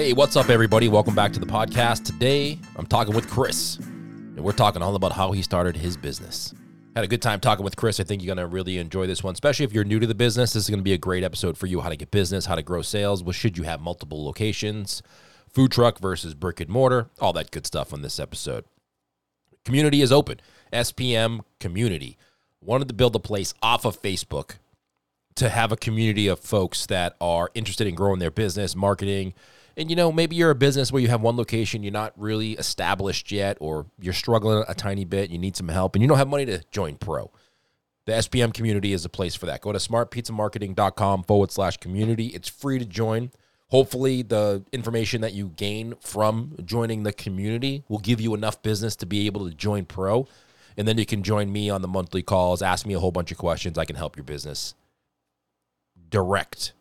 Hey, what's up, everybody? Welcome back to the podcast. Today, I'm talking with Chris, and we're talking all about how he started his business. Had a good time talking with Chris. I think you're going to really enjoy this one, especially if you're new to the business. This is going to be a great episode for you how to get business, how to grow sales. Should you have multiple locations, food truck versus brick and mortar, all that good stuff on this episode. Community is open. SPM community. Wanted to build a place off of Facebook to have a community of folks that are interested in growing their business, marketing. And you know, maybe you're a business where you have one location, you're not really established yet, or you're struggling a tiny bit, you need some help, and you don't have money to join Pro. The SPM community is a place for that. Go to smartpizzamarketing.com forward slash community. It's free to join. Hopefully, the information that you gain from joining the community will give you enough business to be able to join Pro. And then you can join me on the monthly calls, ask me a whole bunch of questions. I can help your business direct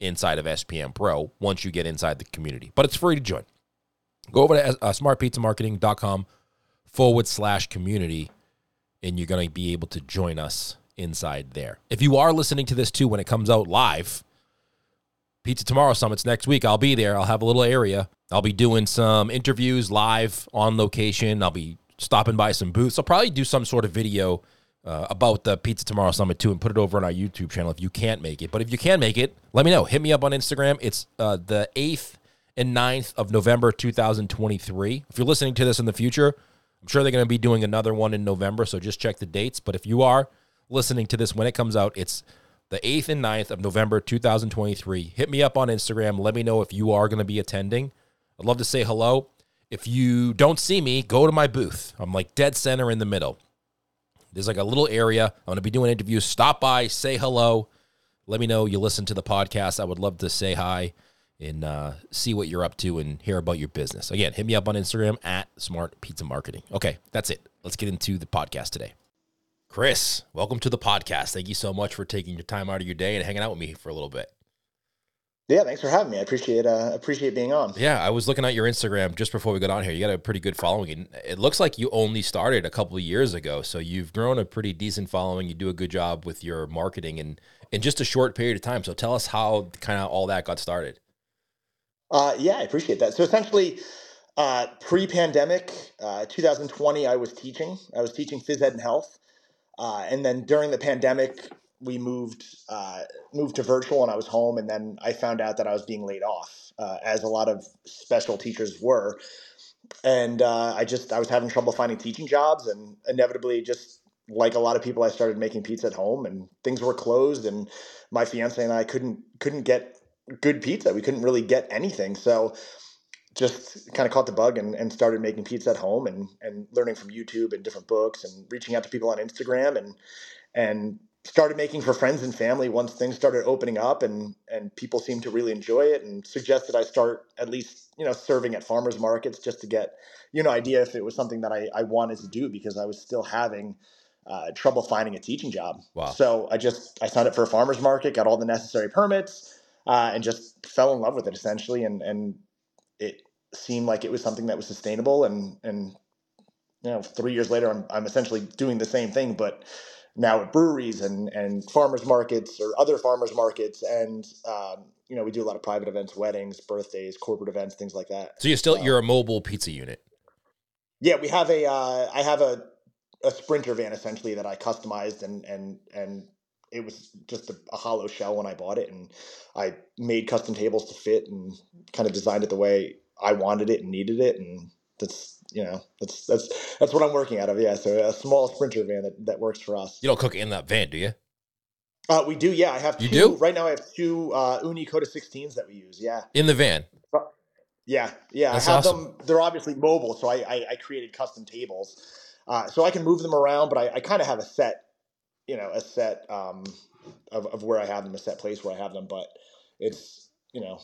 inside of SPM Pro once you get inside the community. But it's free to join. Go over to uh, smartpizzamarketing.com forward slash community, and you're going to be able to join us inside there. If you are listening to this too when it comes out live, Pizza Tomorrow Summits next week, I'll be there. I'll have a little area. I'll be doing some interviews live on location. I'll be stopping by some booths. I'll probably do some sort of video uh, about the Pizza Tomorrow Summit too and put it over on our YouTube channel if you can't make it. But if you can make it, let me know. Hit me up on Instagram. It's uh, the 8th and 9th of November 2023. If you're listening to this in the future, I'm sure they're going to be doing another one in November, so just check the dates. But if you are listening to this when it comes out, it's the 8th and 9th of November 2023. Hit me up on Instagram. Let me know if you are going to be attending. I'd love to say hello. If you don't see me, go to my booth. I'm like dead center in the middle. There's like a little area. I'm going to be doing interviews. Stop by, say hello. Let me know you listen to the podcast. I would love to say hi and uh, see what you're up to and hear about your business. Again, hit me up on Instagram at Smart Pizza Marketing. Okay, that's it. Let's get into the podcast today. Chris, welcome to the podcast. Thank you so much for taking your time out of your day and hanging out with me for a little bit. Yeah, thanks for having me. I appreciate uh, appreciate being on. Yeah, I was looking at your Instagram just before we got on here. You got a pretty good following, and it looks like you only started a couple of years ago. So you've grown a pretty decent following. You do a good job with your marketing, and in just a short period of time. So tell us how kind of all that got started. Uh, yeah, I appreciate that. So essentially, uh, pre-pandemic, uh, 2020, I was teaching. I was teaching phys ed and health, uh, and then during the pandemic, we moved uh, moved to virtual and I was home and then I found out that I was being laid off uh, as a lot of special teachers were. And uh, I just I was having trouble finding teaching jobs and inevitably just like a lot of people I started making pizza at home and things were closed and my fiance and I couldn't couldn't get good pizza. We couldn't really get anything. So just kind of caught the bug and, and started making pizza at home and, and learning from YouTube and different books and reaching out to people on Instagram and and started making for friends and family once things started opening up and and people seemed to really enjoy it and suggested I start at least you know serving at farmers markets just to get you know idea if it was something that I, I wanted to do because I was still having uh, trouble finding a teaching job. Wow. So I just I signed up for a farmers market, got all the necessary permits, uh, and just fell in love with it essentially. And and it seemed like it was something that was sustainable. And and you know three years later, I'm I'm essentially doing the same thing, but now at breweries and and farmers markets or other farmers markets and um, you know we do a lot of private events weddings birthdays corporate events things like that. So you're still um, you're a mobile pizza unit? Yeah we have a uh, I have a a sprinter van essentially that i customized and and and it was just a, a, hollow shell when i bought it and i made custom tables to fit and kind of designed it the way i wanted it and needed it and that's you know, that's that's that's what I'm working out of. Yeah, so a small sprinter van that, that works for us. You don't cook in that van, do you? Uh, we do. Yeah, I have. Two, you do right now. I have two uh, Ooni Koda 16s that we use. Yeah, in the van. Yeah, yeah. That's I have awesome. them. They're obviously mobile, so I I, I created custom tables, uh, so I can move them around. But I, I kind of have a set, you know, a set um, of of where I have them, a set place where I have them. But it's you know,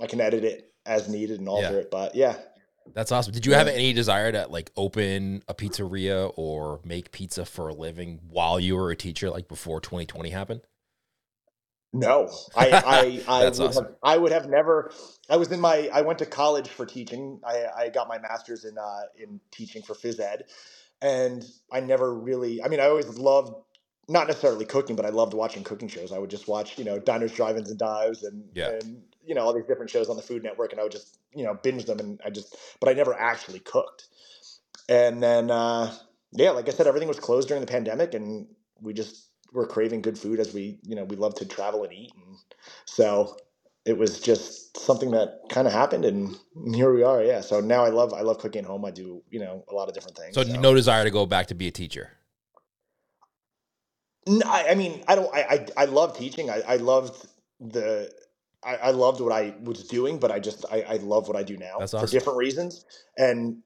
I can edit it as needed and alter yeah. it. But yeah, that's awesome. Did you have any desire to like open a pizzeria or make pizza for a living while you were a teacher, like before 2020 happened? No, I I I, would awesome. have, I would have never. I was in my. I went to college for teaching. I, I got my master's in uh, in teaching for phys ed, and I never really. I mean, I always loved not necessarily cooking, but I loved watching cooking shows. I would just watch, you know, diners, drive-ins, and dives, and yeah. and you know all these different shows on the Food Network, and I would just you know binge them, and I just but I never actually cooked. And then uh, yeah, like I said, everything was closed during the pandemic, and we just were craving good food as we you know we love to travel and eat, and so it was just something that kind of happened and here we are yeah so now i love i love cooking at home i do you know a lot of different things So, no desire to go back to be a teacher. No, I, I mean, I don't. I I, I love teaching. I, I loved the. I, I loved what I was doing, but I just I, I love what I do now That's for different reasons, and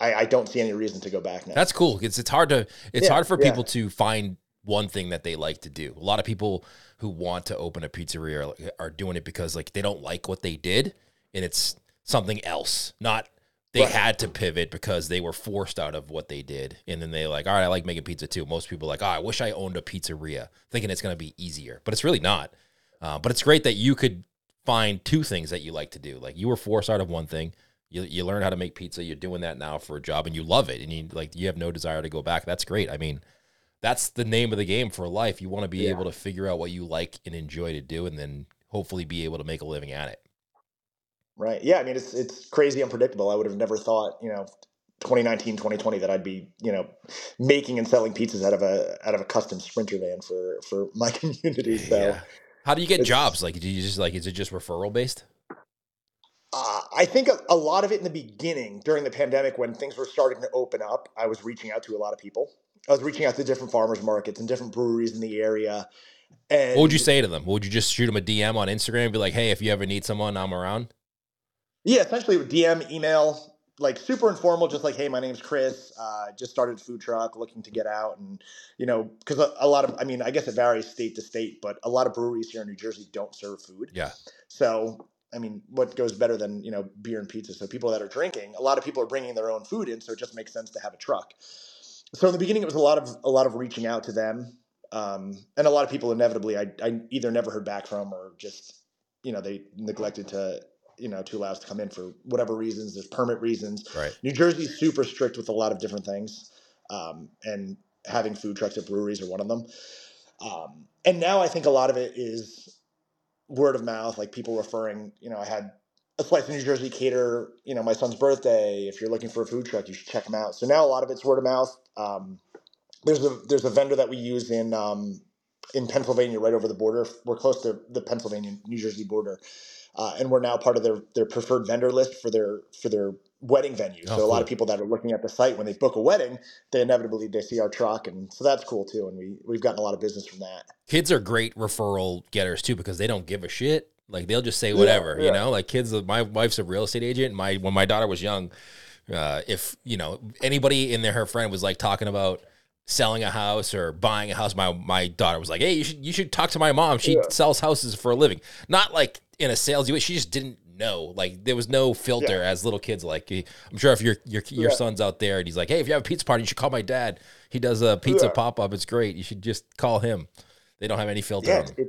I, I don't see any reason to go back now. That's cool. It's it's hard to it's Yeah, hard for yeah. people to find one thing that they like to do. A lot of people who want to open a pizzeria are, are doing it because like they don't like what they did and it's something else. Not they Right. had to pivot because they were forced out of what they did. And then they like, all right, I like making pizza too. Most people are like, oh, I wish I owned a pizzeria, thinking it's gonna be easier. But it's really not. Uh, but it's great that you could find two things that you like to do. Like you were forced out of one thing. You, you learn how to make pizza. You're doing that now for a job, and you love it. And you like you have no desire to go back. That's great. I mean, that's the name of the game for life. You want to be Yeah. able to figure out what you like and enjoy to do, and then hopefully be able to make a living at it. right? Yeah, I mean, it's it's crazy unpredictable. I would have never thought, you know, 2019, 2020, that I'd be, you know, making and selling pizzas out of a out of a custom sprinter van for for my community. So. Yeah. How do you get It's- jobs? Like, do you just like is it just referral based? Uh, I think a, a lot of it in the beginning during the pandemic when things were starting to open up, I was reaching out to a lot of people. I was reaching out to different farmers markets and different breweries in the area. And What would you say to them? Would you just shoot them a DM on Instagram and be like, hey, if you ever need someone, I'm around? Yeah, essentially with DM, email, like super informal, just like, hey, my name's Chris. Uh, just started food truck, looking to get out, and you know, because a, a lot of, I mean, I guess it varies state to state, but a lot of breweries here in New Jersey don't serve food. Yeah. So, I mean, what goes better than you know beer and pizza? So people that are drinking, a lot of people are bringing their own food in, so it just makes sense to have a truck. So in the beginning, it was a lot of a lot of reaching out to them, um, and a lot of people inevitably I, I either never heard back from or just you know they neglected to you know to allow us to come in for whatever reasons. There's permit reasons. Right. New Jersey's super strict with a lot of different things, um, and having food trucks at breweries are one of them. Um, and now I think a lot of it is word of mouth, like people referring. You know, I had a slice of New Jersey cater. You know, my son's birthday. If you're looking for a food truck, you should check them out. So now a lot of it's word of mouth. Um, there's a there's a vendor that we use in um, in Pennsylvania, right over the border. We're close to the Pennsylvania New Jersey border, uh, and we're now part of their their preferred vendor list for their for their wedding venue. Oh, so a lot cool. of people that are looking at the site when they book a wedding, they inevitably they see our truck, and so that's cool too. And we we've gotten a lot of business from that. Kids are great referral getters too because they don't give a shit. Like they'll just say whatever, you yeah. know. Like kids, my wife's a real estate agent. My when my daughter was young, uh, if you know anybody in there, her friend was like talking about selling a house or buying a house. My my daughter was like, "Hey, you should you should talk to my mom. She Yeah. sells houses for a living." Not like in a salesy way. She just didn't know. Like there was no filter as little kids. Like I'm sure if your your your Yeah. son's out there and he's like, "Hey, if you have a pizza party, you should call my dad. He does a pizza Yeah. pop up. It's great. You should just call him." They don't have any filter Yeah, them.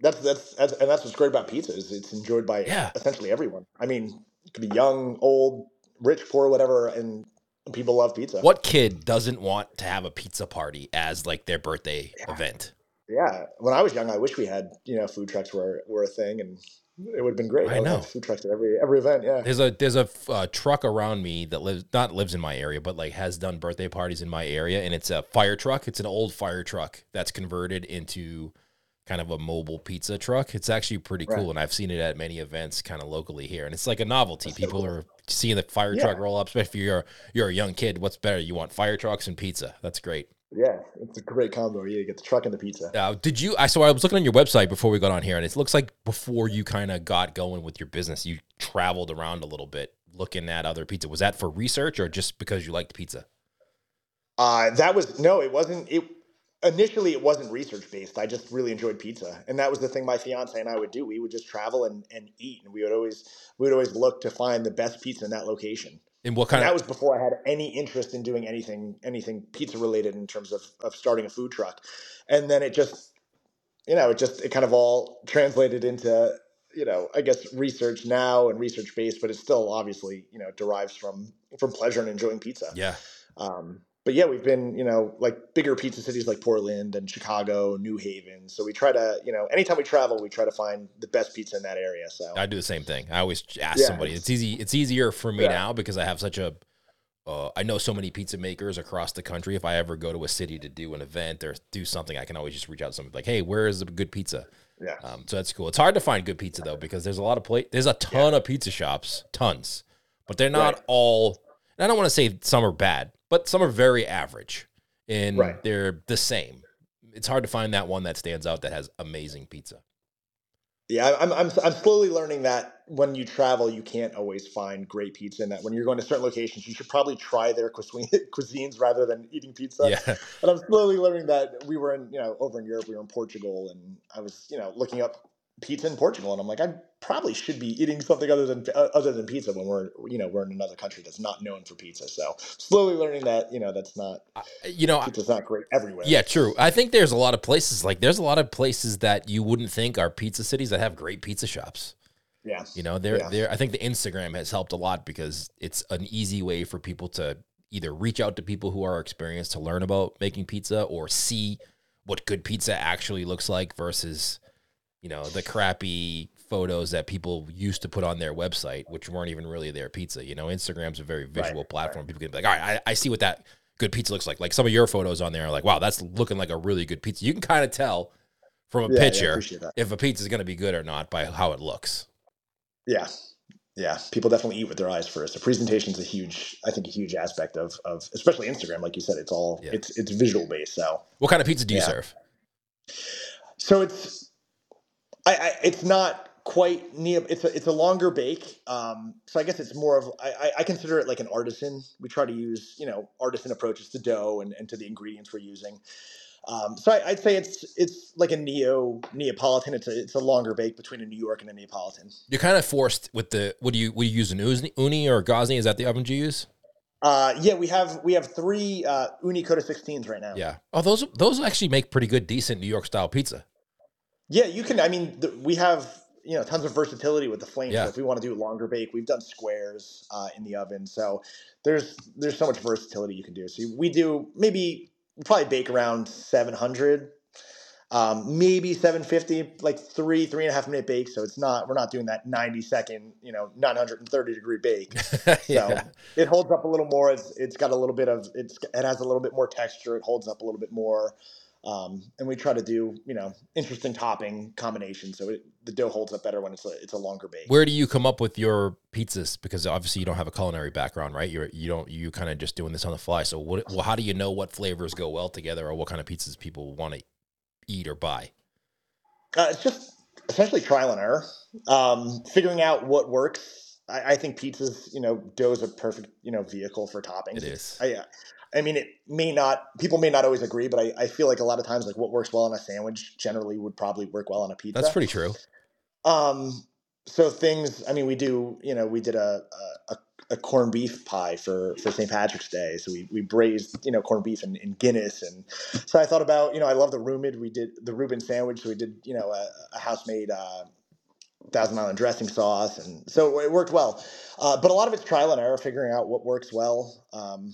that's, that's that's and that's what's great about pizza is it's enjoyed by Yeah. essentially everyone. I mean, it could be young, old, rich, poor, whatever, and people love pizza. What kid doesn't want to have a pizza party as like their birthday event? Yeah, when I was young, I wish we had you know food trucks were were a thing, and it would have been great. I have know. food trucks at every every event. Yeah, There's a there's a uh, truck around me that lives not lives in my area, but like has done birthday parties in my area, and it's a fire truck. It's an old fire truck that's converted into kind of a mobile pizza truck. It's actually pretty cool, Right. and I've seen it at many events, kind of locally here, and it's like a novelty. That's so People cool. are seeing the fire Yeah. truck roll up, especially if you're you're a young kid. What's better? You want fire trucks and pizza? That's great. Yeah, it's a great combo. You get the truck and the pizza. Uh, did you? I so I was looking on your website before we got on here, and it looks like before you kind of got going with your business, you traveled around a little bit looking at other pizza. Was that for research or just because you liked pizza? Uh, that was no, it wasn't. It initially it wasn't research based. I just really enjoyed pizza, and that was the thing my fiance and I would do. We would just travel and, and eat, and we would always we would always look to find the best pizza in that location. And what And kind that of? was before I had any interest in doing anything anything pizza related in terms of of starting a food truck. And then it just you know, it just it kind of all translated into, you know, I guess research now and research based, but it still obviously, you know, derives from from pleasure and enjoying pizza. Yeah, Um but yeah, we've been, you know, like bigger pizza cities like Portland and Chicago, New Haven. So we try to, you know, anytime we travel, we try to find the best pizza in that area. So I do the same thing. I always ask Yeah, somebody. it's- easy. It's easier for me Yeah. now because I have such a. Uh, I know so many pizza makers across the country. If I ever go to a city to do an event or do something, I can always just reach out to somebody like, "Hey, where is a good pizza?" yeah, Um, so that's cool. It's hard to find good pizza though because there's a lot of plate. There's a ton of pizza shops, tons, but they're not Right. all. And I don't want to say some are bad, but some are very average, and Right. they're the same. It's hard to find that one that stands out that has amazing pizza. yeah. I'm, I'm, I'm slowly learning that when you travel, you can't always find great pizza, and that when you're going to certain locations, you should probably try their cuisines rather than eating pizza. Yeah, And I'm slowly learning that we were in, you know, over in Europe, we were in Portugal, and I was, you know, looking up pizza in Portugal, and I'm like, I probably should be eating something other than uh, other than pizza when we're, you know, we're in another country that's not known for pizza. So slowly learning that, you know, that's not you know, pizza's not great everywhere. Yeah, true. I think there's a lot of places like there's a lot of places that you wouldn't think are pizza cities that have great pizza shops. yeah, You know, they're Yeah. they're I think the Instagram has helped a lot because it's an easy way for people to either reach out to people who are experienced to learn about making pizza or see what good pizza actually looks like versus you know, the crappy photos that people used to put on their website, which weren't even really their pizza. You know, Instagram's a very visual Right, platform. People can be like, all right, I, I see what that good pizza looks like. Like some of your photos on there are like, wow, that's looking like a really good pizza. You can kind of tell from a Yeah, yeah, picture that. if a pizza is going to be good or not by how it looks. yeah, yeah. People definitely eat with their eyes first. The presentation's a huge, I think, a huge aspect of of especially Instagram. Like you said, it's all Yeah. it's it's visual based. So What kind of pizza do you serve? So it's, I, I it's not quite near. It's a it's a longer bake. Um, so I guess it's more of I, I- consider it like an artisan. We try to use you know artisan approaches to dough and, and to the ingredients we're using. Um, so I, I'd say it's it's like a neo Neapolitan. It's a it's a longer bake between a New York and a Neapolitan. You're kind of forced with the. What do you? What do you use? An Ooni, or Gozney? Is that the oven you use? Uh, yeah, we have we have three uh, Ooni Koda 16s right now. Yeah. Oh, those those actually make pretty good, decent New York style pizza. Yeah, you can. I mean, the, we have you know tons of versatility with the flame. Yeah. So if we want to do longer bake, we've done squares uh, in the oven. So there's there's so much versatility you can do. So we do maybe we probably bake around 700, um, maybe 750, like three three and a half minute bake. So it's not we're not doing that 90 second you know 930 degree bake. So it holds up a little more. It's it's got a little bit of it's it has a little bit more texture. It holds up a little bit more. Um, and we try to do you know interesting topping combinations so it, the dough holds up better when it's a it's a longer bake. Where do you come up with your pizzas? Because obviously you don't have a culinary background, right? You're you don't you kind of just doing this on the fly. So what? Well, how do you know what flavors go well together, or what kind of pizzas people want to eat or buy? Uh, it's just essentially trial and error, um, figuring out what works. I, I think pizzas, you know, dough is a perfect you know vehicle for toppings. It is. I, uh, I mean, it may not. People may not always agree, but I, I feel like a lot of times, like what works well on a sandwich generally would probably work well on a pizza. That's pretty true. Um, so things. I mean, we do. You know, we did a a, a corned beef pie for for St. Patrick's Day. So we we braised you know corned beef in, in Guinness, and so I thought about you know I love the Reuben. We did the Reuben sandwich. So we did you know a, a house made. Uh, Thousand Island dressing sauce, and so it worked well. Uh, but a lot of it's trial and error, figuring out what works well. Um,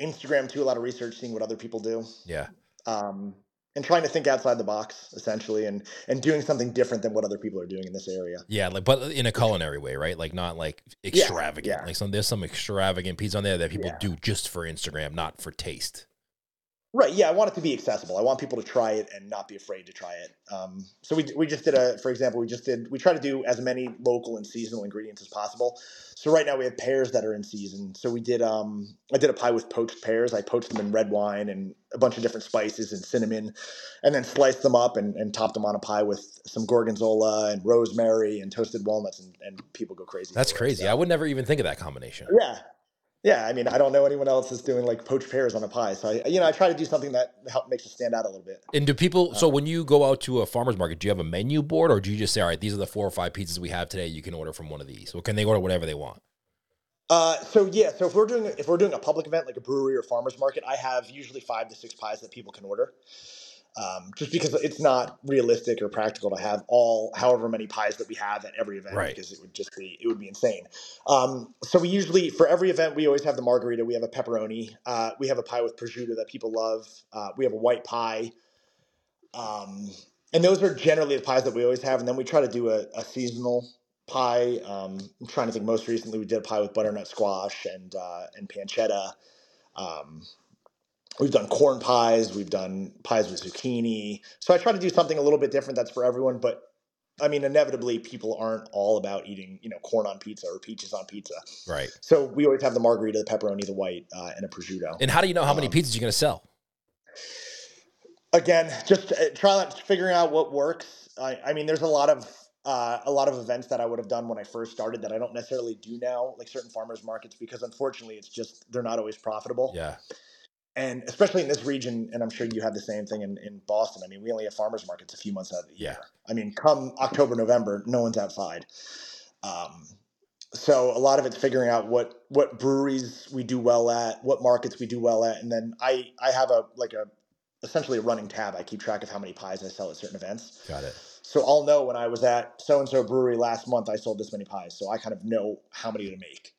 Instagram too, a lot of research, seeing what other people do Yeah. um, and trying to think outside the box essentially and and doing something different than what other people are doing in this area Yeah, like but in a culinary way, right? Like not like extravagant. yeah. Like some there's some extravagant pizza on there that people Yeah. do just for Instagram, not for taste. Right yeah i want it to be accessible i want people to try it and not be afraid to try it um, so we, we just did a for example we just did we try to do as many local and seasonal ingredients as possible so right now we have pears that are in season so we did um, i did a pie with poached pears i poached them in red wine and a bunch of different spices and cinnamon and then sliced them up and, and topped them on a pie with some gorgonzola and rosemary and toasted walnuts and, and people go crazy That's for it, crazy. so. I would never even think of that combination. Yeah. Yeah, I mean, I don't know anyone else that's doing like poached pears on a pie. So I, you know, I try to do something that help makes it stand out a little bit. And do people so when you go out to a farmer's market, do you have a menu board or do you just say, all right, these are the four or five pizzas we have today, you can order from one of these? Or can they order whatever they want? Uh, so yeah, so if we're doing if we're doing a public event like a brewery or farmers market, I have usually five to six pies that people can order. Um, just because it's not realistic or practical to have all however many pies that we have at every event Right. because it would just be it would be insane. Um, so we usually for every event we always have the margarita. We have a pepperoni. Uh, we have a pie with prosciutto that people love. Uh, we have a white pie. Um, and those are generally the pies that we always have. And then we try to do a, a seasonal pie. Um, I'm trying to think. Most recently, we did a pie with butternut squash and uh, and pancetta. We've done corn pies. We've done pies with zucchini. So I try to do something a little bit different that's for everyone. But I mean, inevitably, people aren't all about eating you know corn on pizza or peaches on pizza. Right. So we always have the margarita, the pepperoni, the white, uh, and a prosciutto. And how do you know how many Um, pizzas you're going to sell? again, just uh, try figuring out what works. I, I mean, there's a lot of uh, a lot of events that I would have done when I first started that I don't necessarily do now, like certain farmers markets, because unfortunately, it's just they're not always profitable. Yeah. And especially in this region, and I'm sure you have the same thing in, in Boston. I mean, we only have farmers markets a few months out of the Yeah. year. I mean, come October, November, no one's outside. Um, so a lot of it's figuring out what what breweries we do well at, what markets we do well at, and then I I have a like a essentially a running tab. I keep track of how many pies I sell at certain events. Got it. So I'll know when I was at so and so brewery last month, I sold this many pies. So I kind of know how many to make.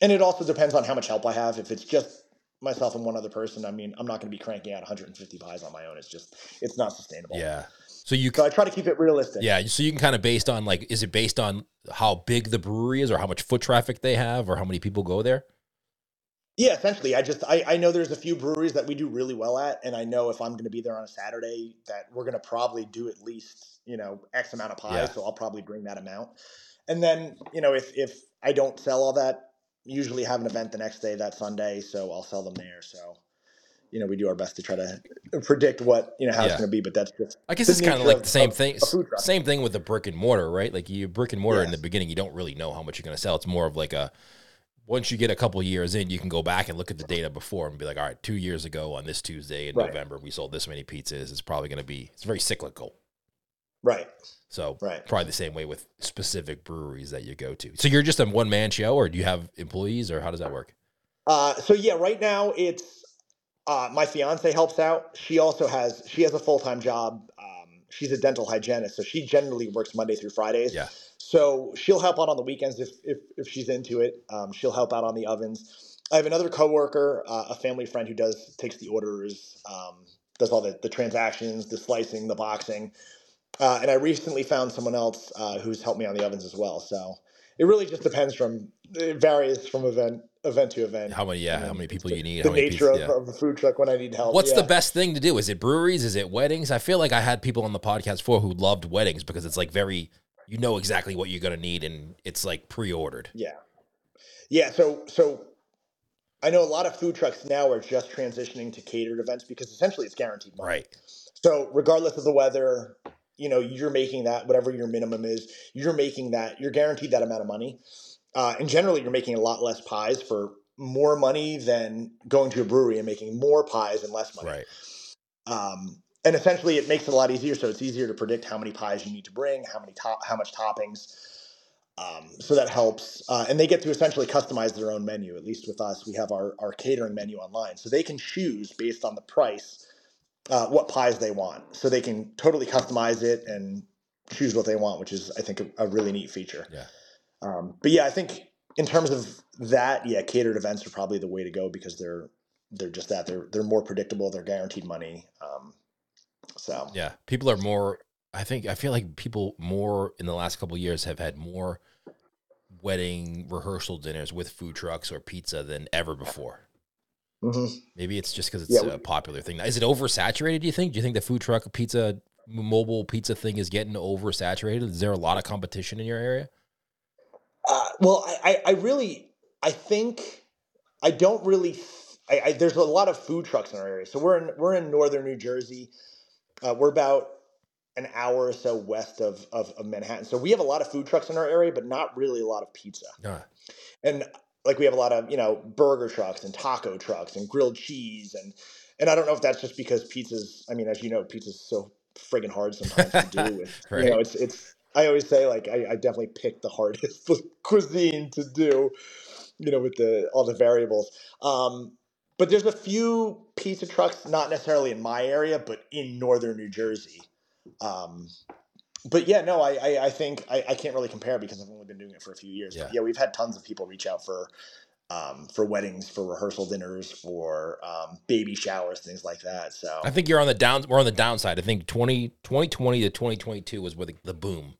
And it also depends on how much help I have. If it's just myself and one other person, I mean, I'm not going to be cranking out 150 pies on my own. It's just, it's not sustainable. Yeah. So you So I try to keep it realistic. Yeah, so you can kind of based on like, is it based on how big the brewery is, or how much foot traffic they have, or how many people go there? Yeah, essentially. I just I, I know there's a few breweries that we do really well at, and I know if I'm going to be there on a Saturday that we're going to probably do at least you know X amount of pies, Yeah. so I'll probably bring that amount. And then you know if if I don't sell all that, usually have an event the next day that Sunday, so I'll sell them there. So you know we do our best to try to predict what you know how it's going to be, but that's just I guess it's kind of like the same of thing. a food truck. Same thing with the brick and mortar, right? Like you brick and mortar in the beginning, you don't really know how much you're going to sell. It's more of like a once you get a couple years in, you can go back and look at the data before and be like, all right, two years ago on this Tuesday in Right. November, we sold this many pizzas. It's probably going to be it's very cyclical. Right, So right. probably the same way with specific breweries that you go to. So you're just a one man show, or do you have employees, or how does that work? Uh, so yeah, right now it's uh, my fiance helps out. She also has she has a full time job. Um, she's a dental hygienist, so she generally works Monday through Fridays. Yeah. So she'll help out on the weekends if if, if she's into it. Um, she'll help out on the ovens. I have another coworker, uh, a family friend who does takes the orders, um, does all the, the transactions, the slicing, the boxing. Uh, and I recently found someone else uh, who's helped me on the ovens as well. So it really just depends from it varies from event event to event. How many? Yeah, how many people you need? The how many nature pizzas- of, yeah. of the food truck when I need help. What's yeah. the best thing to do? Is it breweries? Is it weddings? I feel like I had people on the podcast before who loved weddings because it's like very, you know exactly what you're gonna need and it's like pre-ordered. Yeah, yeah. So so I know a lot of food trucks now are just transitioning to catered events because essentially it's guaranteed money. Right. So regardless of the weather, you know, you're making that whatever your minimum is, you're making that, you're guaranteed that amount of money. Uh, and generally, you're making a lot less pies for more money than going to a brewery and making more pies and less money. Right. Um, and essentially, it makes it a lot easier. So it's easier to predict how many pies you need to bring, how many top, how much toppings. Um, so that helps, uh, and they get to essentially customize their own menu. At least with us, we have our our catering menu online, so they can choose based on the price uh, what pies they want. So they can totally customize it and choose what they want, which is I think a, a really neat feature. Yeah. Um, but yeah, I think in terms of that, yeah, catered events are probably the way to go because they're they're just that they're they're more predictable. They're guaranteed money. Um, so Yeah. People are more. I think I feel like people more in the last couple of years have had more wedding rehearsal dinners with food trucks or pizza than ever before. Mhm. Maybe it's just because it's Yeah, we- a popular thing. Is it oversaturated? Do you think? Do you think the food truck pizza, mobile pizza thing is getting oversaturated? Is there a lot of competition in your area? Uh, well, I, I, really, I think, I don't really. I, I, there's a lot of food trucks in our area, so we're in we're in northern New Jersey. Uh, we're about an hour or so west of, of of Manhattan, so we have a lot of food trucks in our area, but not really a lot of pizza. No. And like we have a lot of you know burger trucks and taco trucks and grilled cheese and and I don't know if that's just because pizza's. I mean, as you know, pizza's so friggin' hard sometimes to do. With right. you know, it's it's. I always say like I, I definitely picked the hardest cuisine to do. You know, with the all the variables. Um, but there's a few pizza trucks, not necessarily in my area, but in northern New Jersey. Um, but yeah, no, I I, I think I, I can't really compare because I've only been doing it for a few years. Yeah. But yeah, we've had tons of people reach out for um, for weddings, for rehearsal dinners, for um, baby showers, things like that. So I think you're on the down. We're on the downside. I think 20, 2020 to 2022 was where the, the boom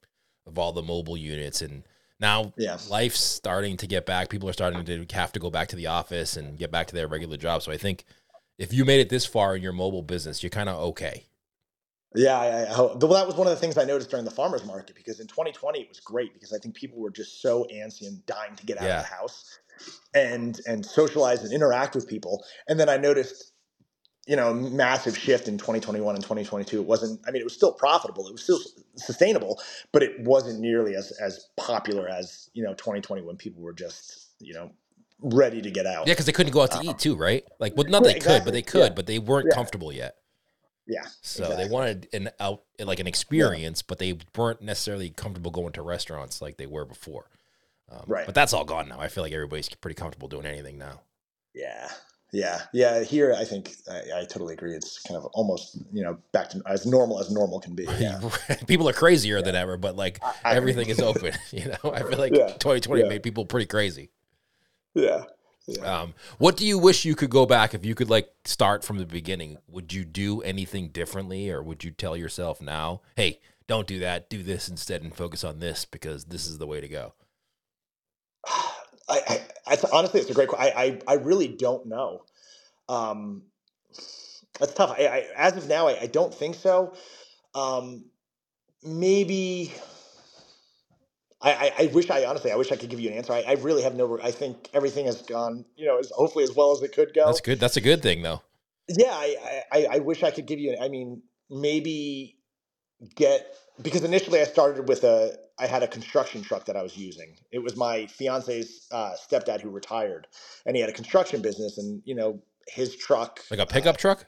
of all the mobile units, and now yeah, life's starting to get back. People are starting to have to go back to the office and get back to their regular job. So I think if you made it this far in your mobile business, you're kind of okay. Yeah, I, I, well, that was one of the things I noticed during the farmers market because in 2020 it was great because I think people were just so antsy and dying to get out Yeah. of the house and and socialize and interact with people. And then I noticed, you know, massive shift in 2021 and 2022. It wasn't. I mean, it was still profitable. It was still sustainable, but it wasn't nearly as as popular as you know 2020 when people were just you know ready to get out. Yeah, because they couldn't go out to uh, eat too, right? Like, well, not Yeah, they could, but they could, Yeah. but they weren't comfortable yet. Yeah. So they wanted an out, like an experience, but they weren't necessarily comfortable going to restaurants like they were before. Um, Right. But that's all gone now. I feel like everybody's pretty comfortable doing anything now. Yeah, yeah, yeah. Here, I think I, I totally agree. It's kind of almost you know back to as normal as normal can be. Yeah, people are crazier than ever, but like I- I- everything is open. You know, I feel like Yeah. 2020 Yeah. made people pretty crazy. yeah. Um, what do you wish you could go back if you could like start from the beginning? Would you do anything differently, or would you tell yourself now, "Hey, don't do that. Do this instead, and focus on this because this is the way to go." I, I, I honestly, it's a great. I, I, I really don't know. Um, that's tough. I, I, as of now, I, I don't think so. Um, maybe. I, I, I wish I honestly, I wish I could give you an answer. I, I really have no. I think everything has gone, you know, as hopefully as well as it could go. That's good. That's a good thing, though. yeah I, I i wish i could give you An, i mean maybe get because initially i started with a i had a construction truck that i was using it was my fiance's uh, stepdad who retired and he had a construction business and you know his truck Like a pickup truck.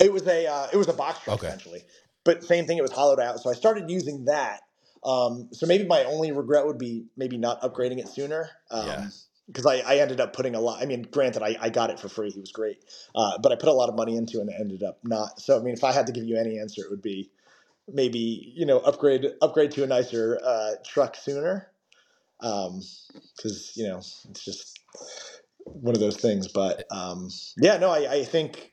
it was a uh, it was a box truck Okay. essentially but same thing it was hollowed out so i started using that um, so maybe my only regret would be maybe not upgrading it sooner um, Yeah. because I, I ended up putting a lot. I mean, granted, I, I got it for free. He was great, uh, but I put a lot of money into it and ended up not. So I mean, if I had to give you any answer, it would be maybe you know upgrade upgrade to a nicer uh, truck sooner, because you know it's just one of those things. But um, yeah, no, I, I think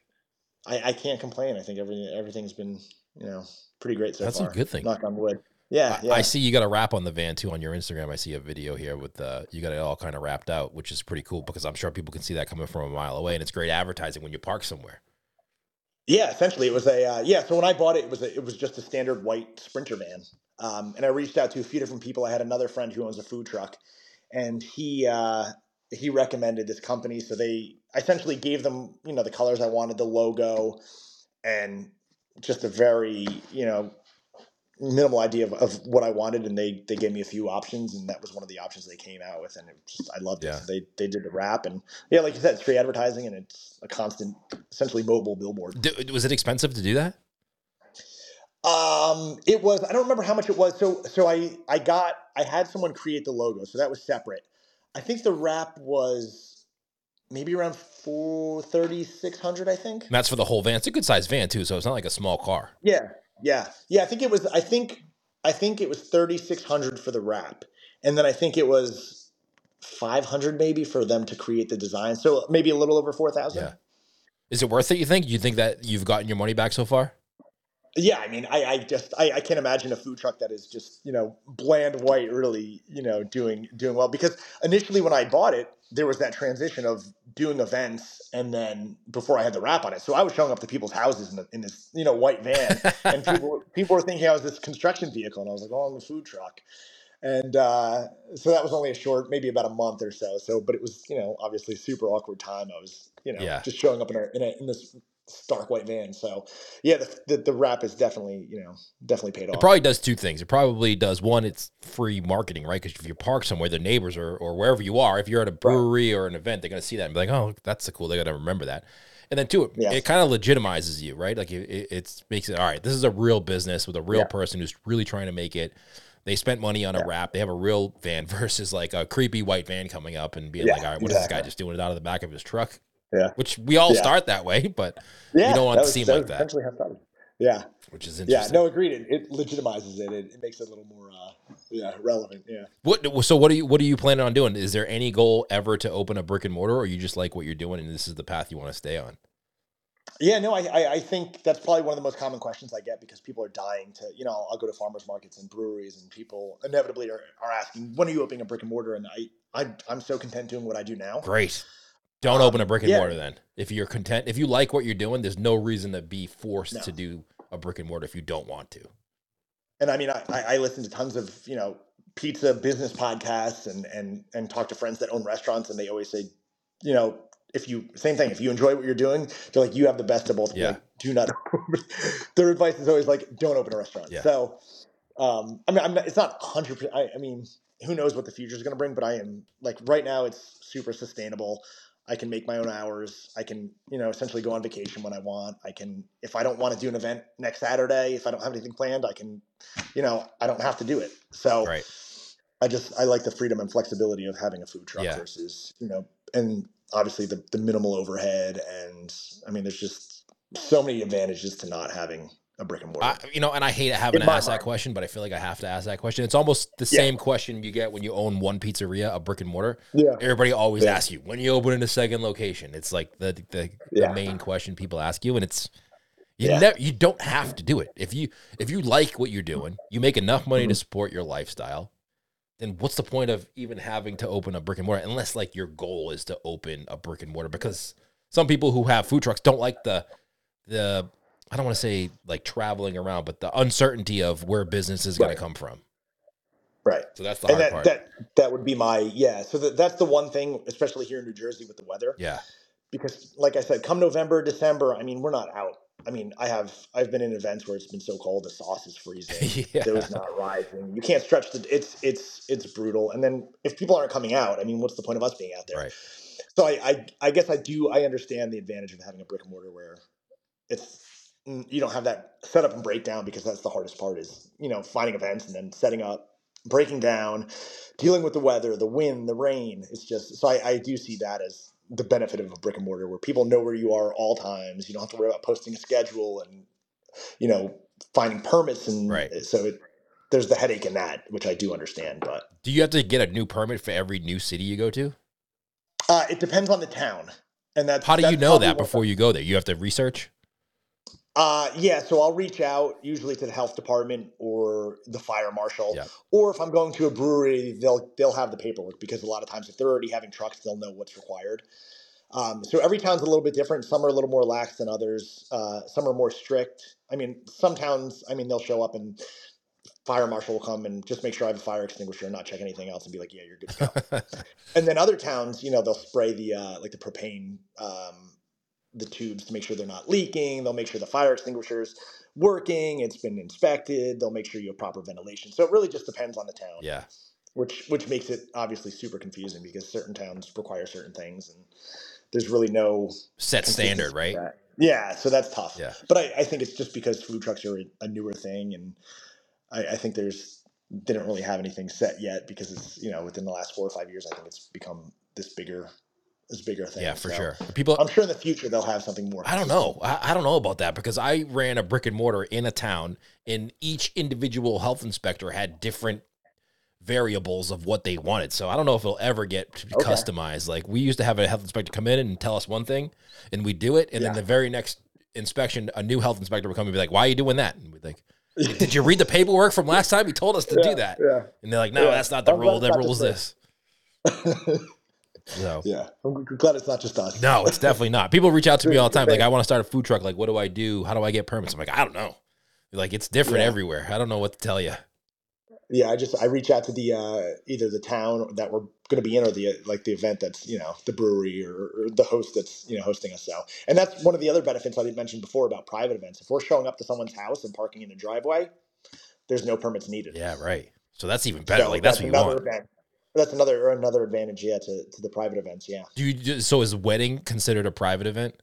I, I can't complain. I think everything everything's been you know pretty great so That's far. a good thing. Knock on wood. Yeah, I- yeah. I see you got a wrap on the van too on your Instagram. I see a video here with uh, you got it all kind of wrapped out, which is pretty cool because I'm sure people can see that coming from a mile away, and it's great advertising when you park somewhere. Yeah, essentially, it was a uh, yeah. So when I bought it, it was a, it was just a standard white Sprinter van, um, and I reached out to a few different people. I had another friend who owns a food truck, and he uh, he recommended this company. So they I essentially gave them you know the colors I wanted, the logo, and just a very you know minimal idea of, of what I wanted, and they they gave me a few options, and that was one of the options they came out with, and it just I loved it. Yeah. So they they did the wrap, and yeah, like you said, it's free advertising, and it's a constant, essentially mobile billboard. D- was it expensive to do that? Um, it was. I don't remember how much it was. So, so I, I got, I had someone create the logo, so that was separate. I think the wrap was maybe around four thirty six hundred. I think. And that's for the whole van. It's a good sized van too, so it's not like a small car. Yeah, yeah, yeah. I think it was. I think, I think it was thirty six hundred for the wrap, and then I think it was five hundred maybe for them to create the design. So maybe a little over four thousand. Yeah. Is it worth it? You think? You think that you've gotten your money back so far? Yeah, I mean, I, I just I, I can't imagine a food truck that is just you know bland white really you know doing doing well because initially when I bought it there was that transition of doing events and then before I had the wrap on it. So I was showing up to people's houses in, the, in this you know white van and people people were thinking I was this construction vehicle and I was like oh I'm a food truck. And uh, so that was only a short maybe about a month or so. So but it was you know obviously super awkward time. I was you know Yeah. just showing up in a, in, a, in this stark white van so yeah, the, the the wrap is definitely you know definitely paid off. It probably does two things. It probably does one, it's free marketing, right? Because if you park somewhere, the neighbors or, or wherever you are, if you're at a brewery or an event, they're going to see that and be like, oh, that's a cool. They got to remember that. And then two, it, Yeah. it kind of legitimizes you, right? Like it, it it's makes it all right. This is a real business with a real Yeah. person who's really trying to make it. They spent money on a Yeah. wrap. They have a real van versus like a creepy white van coming up and being Yeah, like, all right, what is this guy just doing it out of the back of his truck? Yeah. Which we all Yeah. start that way, but Yeah, don't want to seem that like that. Essentially, how started. Yeah, which is interesting. yeah. No, agreed. It, it legitimizes it. it. It makes it a little more, uh, yeah, relevant. Yeah. What so what are you what are you planning on doing? Is there any goal ever to open a brick and mortar or you just like what you're doing and this is the path you want to stay on? Yeah, no, I, I, I think that's probably one of the most common questions I get because people are dying to, you know, I'll go to farmers markets and breweries and people inevitably are, are asking, when are you opening a brick and mortar? And I, I, I'm so content doing what I do now. Great. Don't Um, open a brick and yeah. mortar then. If you're content, if you like what you're doing, there's no reason to be forced No. to do a brick and mortar if you don't want to. And I mean, I, I listen to tons of, you know, pizza business podcasts and, and, and talk to friends that own restaurants and they always say, you know, if you, same thing, if you enjoy what you're doing, they're like, you have the best of both. Yeah. Like, do not, their advice is always like, don't open a restaurant. Yeah. So, um, I mean, I'm not, it's not hundred percent, I, I mean, who knows what the future is going to bring, but I am like right now it's super sustainable. I can make my own hours. I can, you know, essentially go on vacation when I want. I can, if I don't want to do an event next Saturday, if I don't have anything planned, I can, you know, I don't have to do it. So Right. I just, I like the freedom and flexibility of having a food truck Yeah. versus, you know, and obviously the, the minimal overhead. And I mean, there's just so many advantages to not having a brick and mortar. I, you know, and I hate having In to ask that question, but I feel like I have to ask that question. It's almost the Yeah. same question you get when you own one pizzeria, a brick and mortar. yeah. Everybody always Yeah. asks you when you open in a second location. It's like the the, Yeah. the main question people ask you, and it's you Yeah. never you don't have to do it if you if you like what you're doing, you make enough money to Mm-hmm. support your lifestyle. Then what's the point of even having to open a brick and mortar unless like your goal is to open a brick and mortar? Because some people who have food trucks don't like the the I don't want to say like traveling around, but the uncertainty of where business is going to come from. Right. So that's the And hard that, part. that, that would be my, yeah. So that, that's the one thing, especially here in New Jersey with the weather. yeah, because like I said, come November, December, I mean, we're not out. I mean, I have I've been in events where it's been so cold the sauce is freezing, yeah, dough's not rising. You can't stretch the it's it's it's brutal. And then if people aren't coming out, I mean, what's the point of us being out there? right. So I I, I guess I do I understand the advantage of having a brick and mortar where it's you don't have that setup and breakdown because that's the hardest part is you know finding events and then setting up breaking down dealing with the weather the wind the rain it's just so I, I do see that as the benefit of a brick and mortar where people know where you are all times you don't have to worry about posting a schedule and you know finding permits and Right. so it there's the headache in that which i do understand but Do you have to get a new permit for every new city you go to? uh, it depends on the town and that's How do you know that before you go there? You have to research. Uh, yeah, so I'll reach out usually to the health department or the fire marshal, Yeah. or if I'm going to a brewery, they'll they'll have the paperwork because a lot of times if they're already having trucks, they'll know what's required. Um, so every town's a little bit different. Some are a little more lax than others. Uh, some are more strict. I mean, some towns, I mean, they'll show up and fire marshal will come and just make sure I have a fire extinguisher and not check anything else and be like, yeah, you're good to go. and then other towns, you know, they'll spray the uh, like the propane, um, the tubes to make sure they're not leaking. They'll make sure the fire extinguisher's working. It's been inspected. They'll make sure you have proper ventilation. So it really just depends on the town, yeah, which which makes it obviously super confusing because certain towns require certain things and there's really no set standard, right? Yeah, so that's tough. Yeah. but I, I think it's just because food trucks are a, newer thing, and I, I think there's don't really have anything set yet because it's you know within the last four or five years I think it's become this bigger this bigger thing. Yeah, for So sure. People, I'm sure in the future they'll have something more. I don't know. I, I don't know about that because I ran a brick and mortar in a town, and each individual health inspector had different variables of what they wanted. So I don't know if it'll ever get to be Okay. customized. Like we used to have a health inspector come in and tell us one thing, and we do it, and then the very next inspection, a new health inspector would come and be like, "Why are you doing that?" And we'd like, "Did you read the paperwork from last time? You told us to do that." Yeah, And they're like, "No, Yeah. that's not the I'm rule. That The it's not rule is this." So. yeah. I'm glad it's not just us. No, it's definitely not. People reach out to me all the time, like, I want to start a food truck. Like, what do I do? How do I get permits? I'm like, I don't know. Like, it's different Yeah. everywhere. I don't know what to tell you. yeah i just i reach out to the uh either the town that we're going to be in or the like the event that's you know the brewery or, or the host that's you know hosting us so and that's one of the other benefits i didn't mention before about private events if we're showing up to someone's house and parking in the driveway there's no permits needed Yeah, right. So that's even better. So like, that's, what you want. event that's another or another advantage yeah to, to the private events yeah Do you so is wedding considered a private event?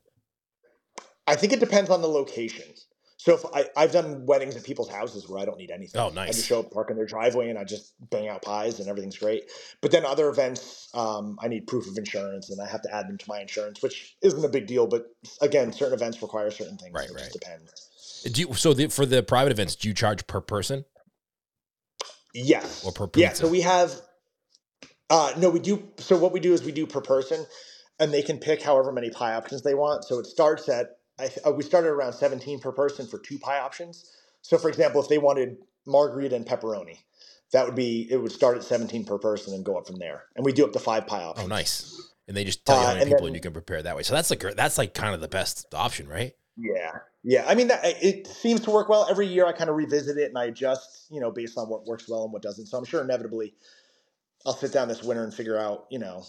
i think it depends on the location So if I, I've done weddings at people's houses where I don't need anything. Oh, nice. I just show up, park in their driveway, and I just bang out pies, and everything's great. But then other events, um, I need proof of insurance, and I have to add them to my insurance, which isn't a big deal. But again, certain events require certain things. Right, It right. just depends. Do you, so the, for the private events, do you charge per person? Yes. Or per person. Yeah. So we have. Uh, no, we do. So what we do is we do per person, and they can pick however many pie options they want. So it starts at. I, th- uh, we started around 17 per person for two pie options. So for example, if they wanted margarita and pepperoni, that would be it would start at 17 per person and go up from there. And we do up to five pie options. Oh, nice. And they just tell you how Uh, many and people then- and you can prepare that way. So that's like that's like kind of the best option, right? Yeah, yeah. I mean, that, it seems to work well. Every year, I kind of revisit it and I adjust, you know, based on what works well and what doesn't. So I'm sure inevitably, I'll sit down this winter and figure out, you know,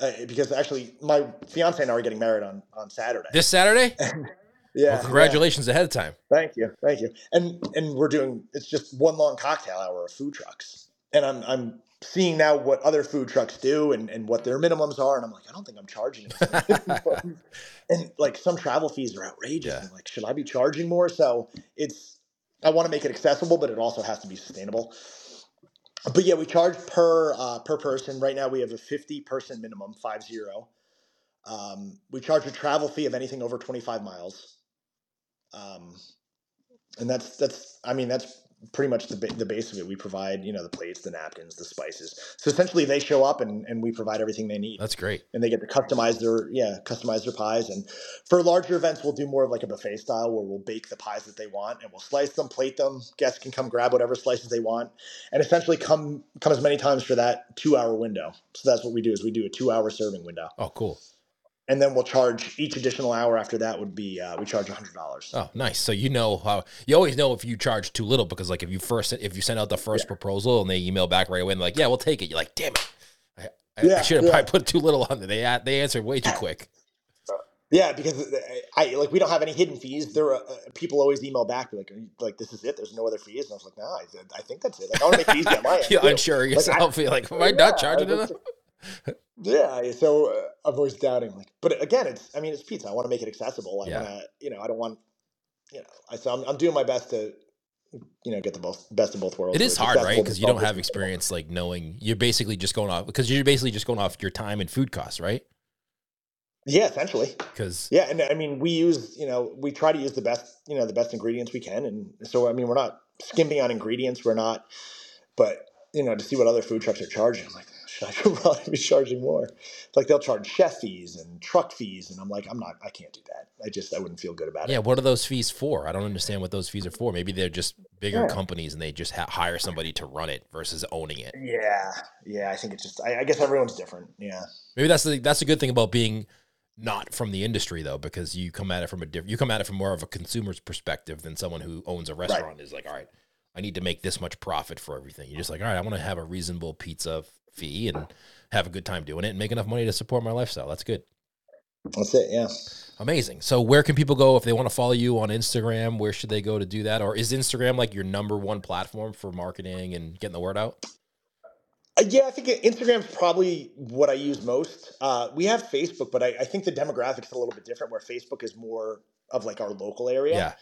uh, because actually, my fiance and I are getting married on on Saturday. This Saturday? yeah, well, congratulations ahead of time. Thank you, thank you. And and we're doing it's just one long cocktail hour of food trucks, and I'm I'm seeing now what other food trucks do and, and what their minimums are, and I'm like, I don't think I'm charging. and like some travel fees are outrageous. Yeah. I'm like, should I be charging more? So it's I want to make it accessible, but it also has to be sustainable. But yeah, we charge per uh, per person. Right now, we have a 50 person minimum, five zero. Um, we charge a travel fee of anything over 25 miles. Um, and that's that's I mean that's pretty much the the base of it. We provide you know the plates, the napkins, the spices. So essentially, they show up and, and we provide everything they need That's great. and they get to customize their yeah customize their pies and for larger events we'll do more of like a buffet style where we'll bake the pies that they want and we'll slice them plate them guests can come grab whatever slices they want and essentially come come as many times for that two hour window so that's what we do is we do a two hour serving window Oh, cool. And then we'll charge each additional hour after that would be uh, we charge a hundred dollars Oh, nice. So you know how you always know if you charge too little because like if you first if you send out the first proposal and they email back right away and like yeah we'll take it you're like damn it I, I, I should have yeah. probably put too little on there. They they answered way too quick. yeah because I like we don't have any hidden fees there are uh, people always email back like "Are you- like this is it there's no other fees and I was like no I, I think that's it like I want to make it easy on my end You're unsure Like, I- yourself. You're like, am I Yeah, not charging enough? Yeah, so uh, I'm always doubting. Like, but again, it's I mean, it's pizza. I want to make it accessible. I Yeah. want to, you know, I don't want, you know, I so I'm, I'm doing my best to, you know, get the both best of both worlds. It it's hard, right? Because you don't have experience like knowing. You're basically just going off because you're basically just going off your time and food costs, right? Yeah, essentially. Because Yeah, and I mean, we use, you know, we try to use the best, you know, the best ingredients we can, and so I mean, we're not skimping on ingredients. We're not, but you know, to see what other food trucks are charging, I'm like, I probably be charging more? It's like they'll charge chef fees and truck fees, and I'm like, I'm not, I can't do that. I just, I wouldn't feel good about it. yeah, what are those fees for? I don't understand what those fees are for. Maybe they're just bigger Yeah. companies and they just ha- hire somebody to run it versus owning it. Yeah, yeah. I think it's just. I, I guess everyone's different. Yeah. Maybe that's the that's a good thing about being not from the industry though, because you come at it from a different. You come at it from more of a consumer's perspective than someone who owns a restaurant. Is like, all right, I need to make this much profit for everything. You're just like, all right, I want to have a reasonable pizza fee and have a good time doing it and make enough money to support my lifestyle. That's good. That's it. Yeah. Amazing. So where can people go if they want to follow you on Instagram? Where should they go to do that? Or is Instagram like your number one platform for marketing and getting the word out? Uh, yeah, I think Instagram's probably what I use most. Uh, we have Facebook, but I, I think the demographics are a little bit different. Where Facebook is more of like our local area,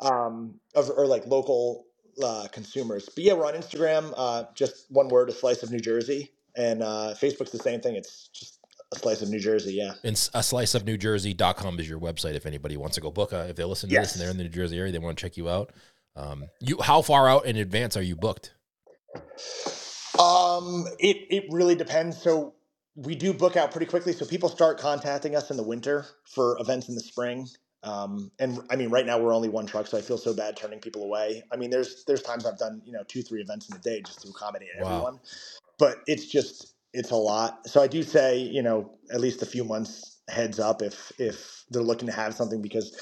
Yeah. um, of, or like local uh, consumers. But yeah, we're on Instagram. Uh, just one word: a slice of New Jersey. And uh, Facebook's the same thing. It's just a slice of New Jersey. Yeah. And a slice of New Jersey.com is your website if anybody wants to go book a, if they listen to this and they're in the New Jersey area, they want to check you out. Um, you how far out in advance are you booked? Um, it it really depends. So we do book out pretty quickly. So people start contacting us in the winter for events in the spring. Um, and I mean, right now we're only one truck, so I feel so bad turning people away. I mean, there's there's times I've done you know two three events in a day just to accommodate Wow. everyone, but it's just it's a lot. So I do say you know at least a few months heads up if if they're looking to have something because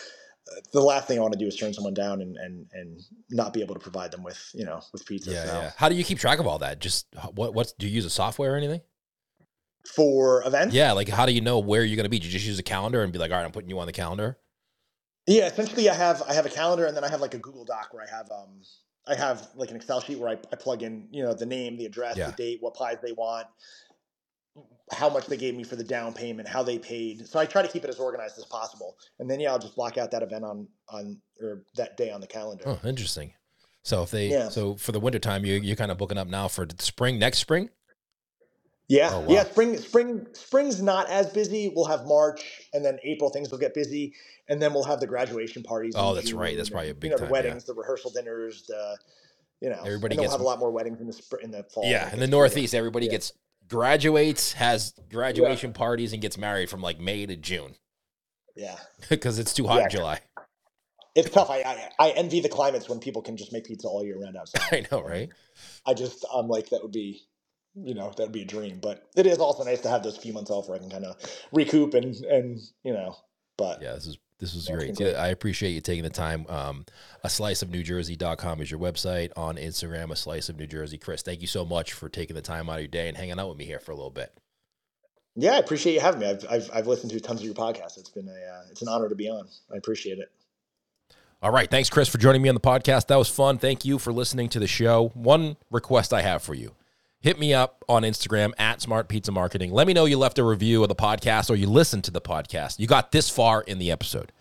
uh, the last thing I want to do is turn someone down and and and not be able to provide them with you know with pizza. Yeah, so. yeah. How do you keep track of all that? Just what what's do you use a software or anything? For events, Yeah, like how do you know where you're gonna be? Do you just use a calendar and be like, all right, I'm putting you on the calendar? Yeah, essentially, I have I have a calendar, and then I have like a Google Doc where I have um I have like an Excel sheet where I, I plug in you know the name, the address, Yeah. the date, what pies they want, how much they gave me for the down payment, how they paid. So I try to keep it as organized as possible. And then yeah, I'll just block out that event on on or that day on the calendar. Oh, interesting. So if they Yeah. so for the wintertime, you you're kind of booking up now for the spring next spring. Yeah, Oh, wow. yeah. Spring, spring, spring's not as busy. We'll have March, and then April things will get busy, and then we'll have the graduation parties. Oh, that's right. That's probably a big you know, time, the yeah. weddings, the rehearsal dinners, the you know, Everybody gets- we'll have a lot more weddings in the spring, in the fall. Yeah, in the Northeast, everybody Yeah. gets graduates, has graduation parties, and gets married from like May to June. Yeah, because it's too hot in July. it's tough. I, I I envy the climates when people can just make pizza all year round outside. I know, right? I just I'm like that would be, you know, that would be a dream. But it is also nice to have those few months off where I can kind of recoup and and you know. But Yeah, this is this is Yeah, it's great. been great. I appreciate you taking the time. Um, a slice of New Jersey.com is your website on Instagram, a slice of New Jersey. Chris, thank you so much for taking the time out of your day and hanging out with me here for a little bit. Yeah, I appreciate you having me. I've I've, I've listened to tons of your podcasts. It's been a uh, it's an honor to be on. I appreciate it. All right. Thanks, Chris, for joining me on the podcast. That was fun. Thank you for listening to the show. One request I have for you hit me up on Instagram at Smart Pizza Marketing. Let me know you left a review of the podcast or you listened to the podcast. You got this far in the episode.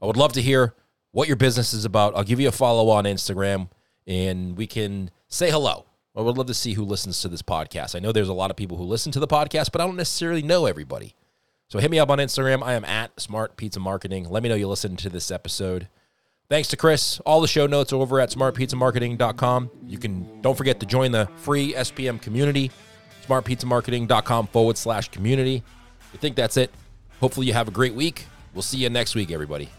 I would love to hear what your business is about. I'll give you a follow on Instagram and we can say hello. I would love to see who listens to this podcast. I know there's a lot of people who listen to the podcast, but I don't necessarily know everybody. So hit me up on Instagram. I am at Smart Pizza Marketing. Let me know you listened to this episode. Thanks to Chris. All the show notes are over at smartpizzamarketing.com. You can don't forget to join the free SPM community, smartpizzamarketing.com forward slash community. I think that's it. Hopefully you have a great week. We'll see you next week, everybody.